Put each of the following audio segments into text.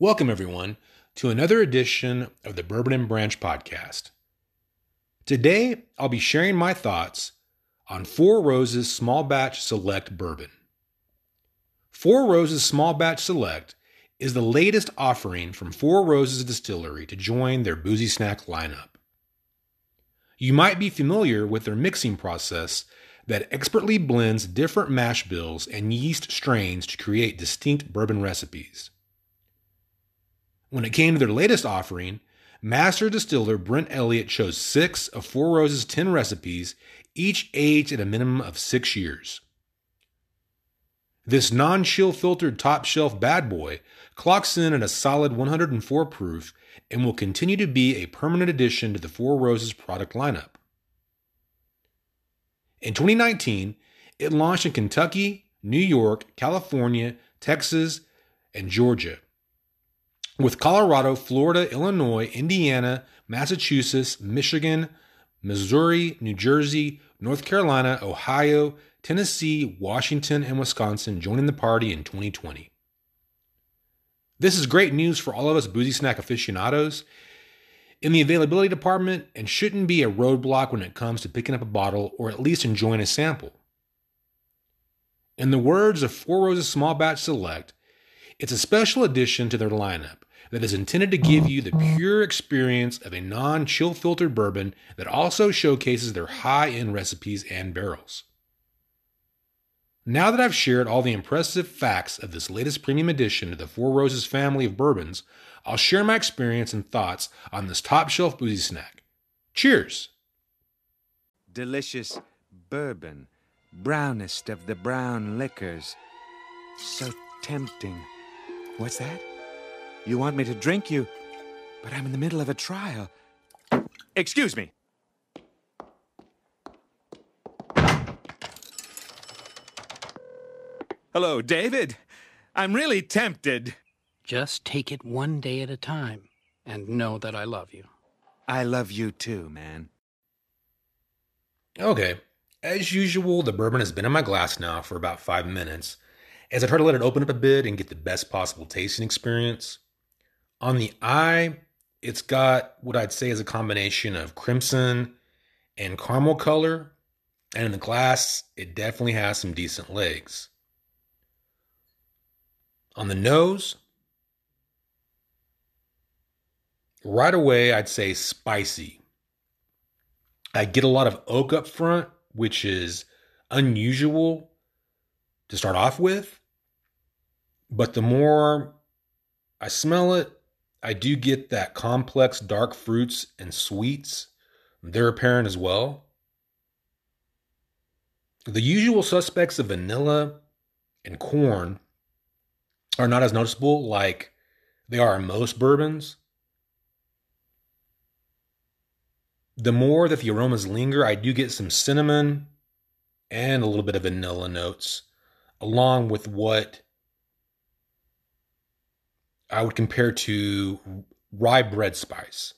Welcome, everyone, to another edition of the Bourbon and Branch podcast. Today, I'll be sharing my thoughts on Four Roses Small Batch Select Bourbon. Four Roses Small Batch Select is the latest offering from Four Roses Distillery to join their boozy snack lineup. You might be familiar with their mixing process that expertly blends different mash bills and yeast strains to create distinct bourbon recipes. When it came to their latest offering, Master Distiller Brent Elliott chose six of Four Roses 10 recipes, each aged at a minimum of six years. This non chill filtered top shelf bad boy clocks in at a solid 104 proof and will continue to be a permanent addition to the Four Roses product lineup. In 2019, it launched in Kentucky, New York, California, Texas, and Georgia with Colorado, Florida, Illinois, Indiana, Massachusetts, Michigan, Missouri, New Jersey, North Carolina, Ohio, Tennessee, Washington, and Wisconsin joining the party in 2020. This is great news for all of us boozy snack aficionados in the availability department and shouldn't be a roadblock when it comes to picking up a bottle or at least enjoying a sample. In the words of Four Roses Small Batch Select, it's a special addition to their lineup that is intended to give you the pure experience of a non chill filtered bourbon that also showcases their high end recipes and barrels. Now that I've shared all the impressive facts of this latest premium addition to the Four Roses family of bourbons, I'll share my experience and thoughts on this top shelf boozy snack. Cheers! delicious bourbon, brownest of the brown liquors. So tempting. What's that? You want me to drink you, but I'm in the middle of a trial. Excuse me. Hello, David. I'm really tempted. Just take it one day at a time and know that I love you. I love you too, man. Okay. As usual, the bourbon has been in my glass now for about five minutes as I try to let it open up a bit and get the best possible tasting experience. On the eye, it's got what I'd say is a combination of crimson and caramel color. And in the glass, it definitely has some decent legs. On the nose, right away, I'd say spicy. I get a lot of oak up front, which is unusual to start off with. But the more I smell it, I do get that complex dark fruits and sweets. They're apparent as well. The usual suspects of vanilla and corn are not as noticeable like they are in most bourbons. The more that the aromas linger, I do get some cinnamon and a little bit of vanilla notes, along with what I would compare to rye bread spice.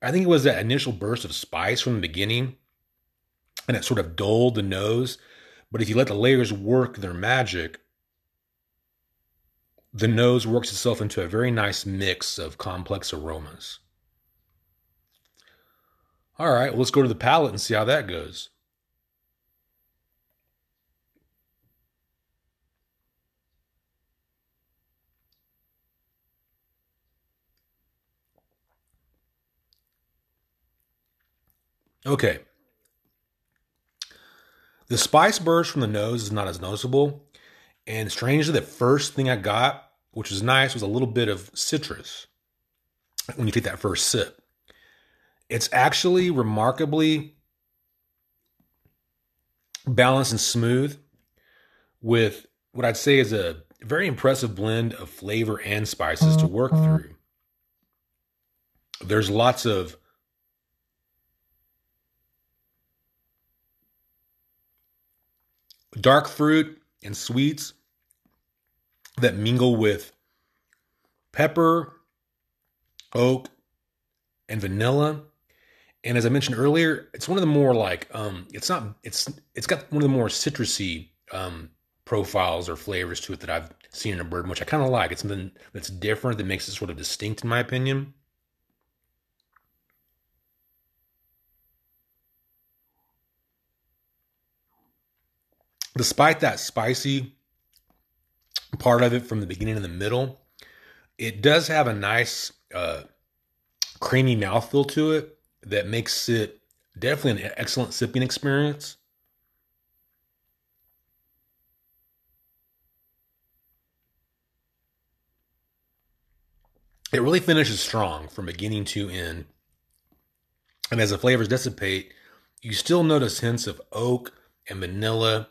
I think it was that initial burst of spice from the beginning, and it sort of dulled the nose. But if you let the layers work their magic, the nose works itself into a very nice mix of complex aromas. All right, well, let's go to the palate and see how that goes. Okay. The spice burst from the nose is not as noticeable. And strangely, the first thing I got, which was nice, was a little bit of citrus when you take that first sip. It's actually remarkably balanced and smooth with what I'd say is a very impressive blend of flavor and spices to work mm-hmm. through. There's lots of dark fruit and sweets that mingle with pepper, oak, and vanilla. And as I mentioned earlier, it's one of the more like um it's not it's it's got one of the more citrusy um profiles or flavors to it that I've seen in a bourbon, which I kind of like. It's something that's different that makes it sort of distinct in my opinion. Despite that spicy part of it from the beginning and the middle, it does have a nice uh, creamy mouthfeel to it that makes it definitely an excellent sipping experience. It really finishes strong from beginning to end. And as the flavors dissipate, you still notice hints of oak and vanilla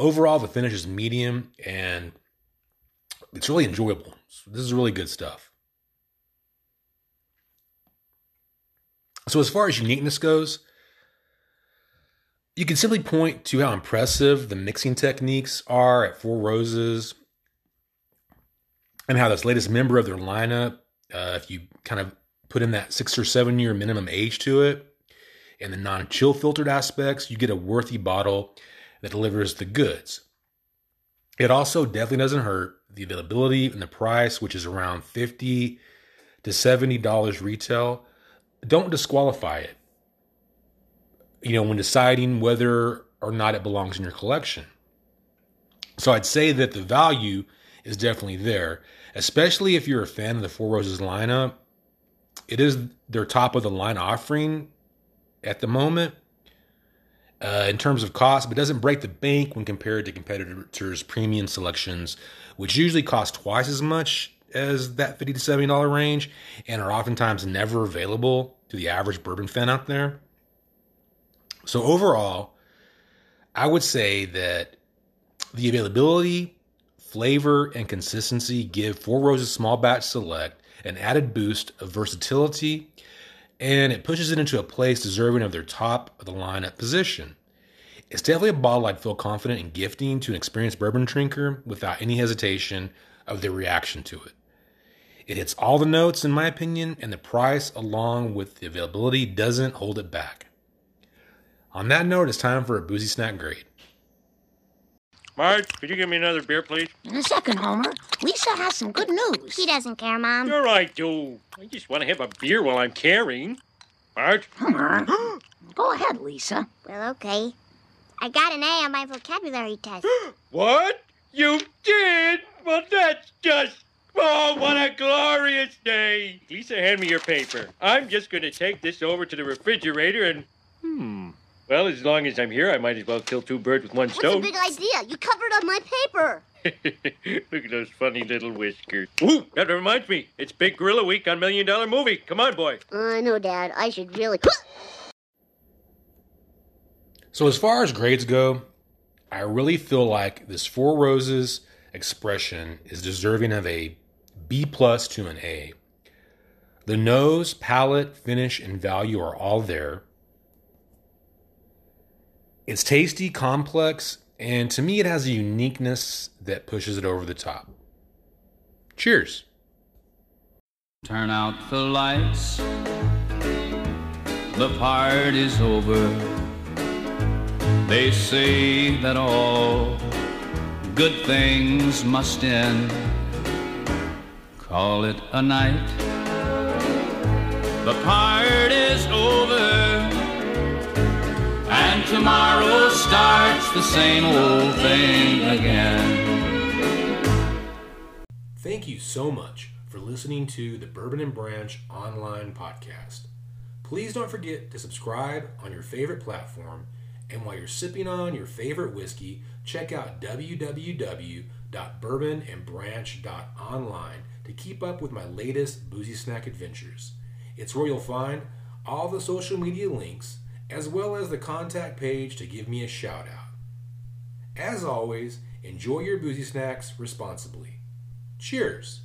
overall, the finish is medium and it's really enjoyable. This is really good stuff. So, as far as uniqueness goes, you can simply point to how impressive the mixing techniques are at Four Roses and how this latest member of their lineup, uh, if you kind of put in that six or seven year minimum age to it and the non chill filtered aspects, you get a worthy bottle that delivers the goods. It also definitely doesn't hurt the availability and the price, which is around 50 to $70 retail. Don't disqualify it. You know, when deciding whether or not it belongs in your collection. So I'd say that the value is definitely there, especially if you're a fan of the Four Roses lineup. It is their top of the line offering at the moment uh, in terms of cost, but doesn't break the bank when compared to competitors' premium selections, which usually cost twice as much as that 50 to $70 range and are oftentimes never available to the average bourbon fan out there. So, overall, I would say that the availability, flavor, and consistency give Four Roses Small Batch Select an added boost of versatility and it pushes it into a place deserving of their top of the lineup position. It's definitely a bottle I'd feel confident in gifting to an experienced bourbon drinker without any hesitation of their reaction to it. It hits all the notes, in my opinion, and the price, along with the availability, doesn't hold it back. On that note, it's time for a boozy snack grade. Marge, could you give me another beer, please? In a second, Homer. Lisa has some good news. He doesn't care, Mom. Sure I do. I just want to have a beer while I'm carrying. Marge? Homer. Go ahead, Lisa. Well, okay. I got an A on my vocabulary test. what? You did? Well, that's just. Oh, what a glorious day! Lisa, hand me your paper. I'm just going to take this over to the refrigerator and. Hmm. Well, as long as I'm here, I might as well kill two birds with one What's stone. the big idea? You covered up my paper. Look at those funny little whiskers. Ooh, that reminds me. It's Big Gorilla Week on Million Dollar Movie. Come on, boy. I know, Dad. I should really. So, as far as grades go, I really feel like this Four Roses expression is deserving of a B plus to an A. The nose, palate, finish, and value are all there. It's tasty, complex, and to me, it has a uniqueness that pushes it over the top. Cheers. Turn out the lights. The party's over. They say that all good things must end. Call it a night. The party's over. The same old thing again. Thank you so much for listening to the Bourbon and Branch online podcast. Please don't forget to subscribe on your favorite platform, and while you're sipping on your favorite whiskey, check out www.bourbonandbranch.online to keep up with my latest boozy snack adventures. It's where you'll find all the social media links as well as the contact page to give me a shout out. As always, enjoy your boozy snacks responsibly. Cheers!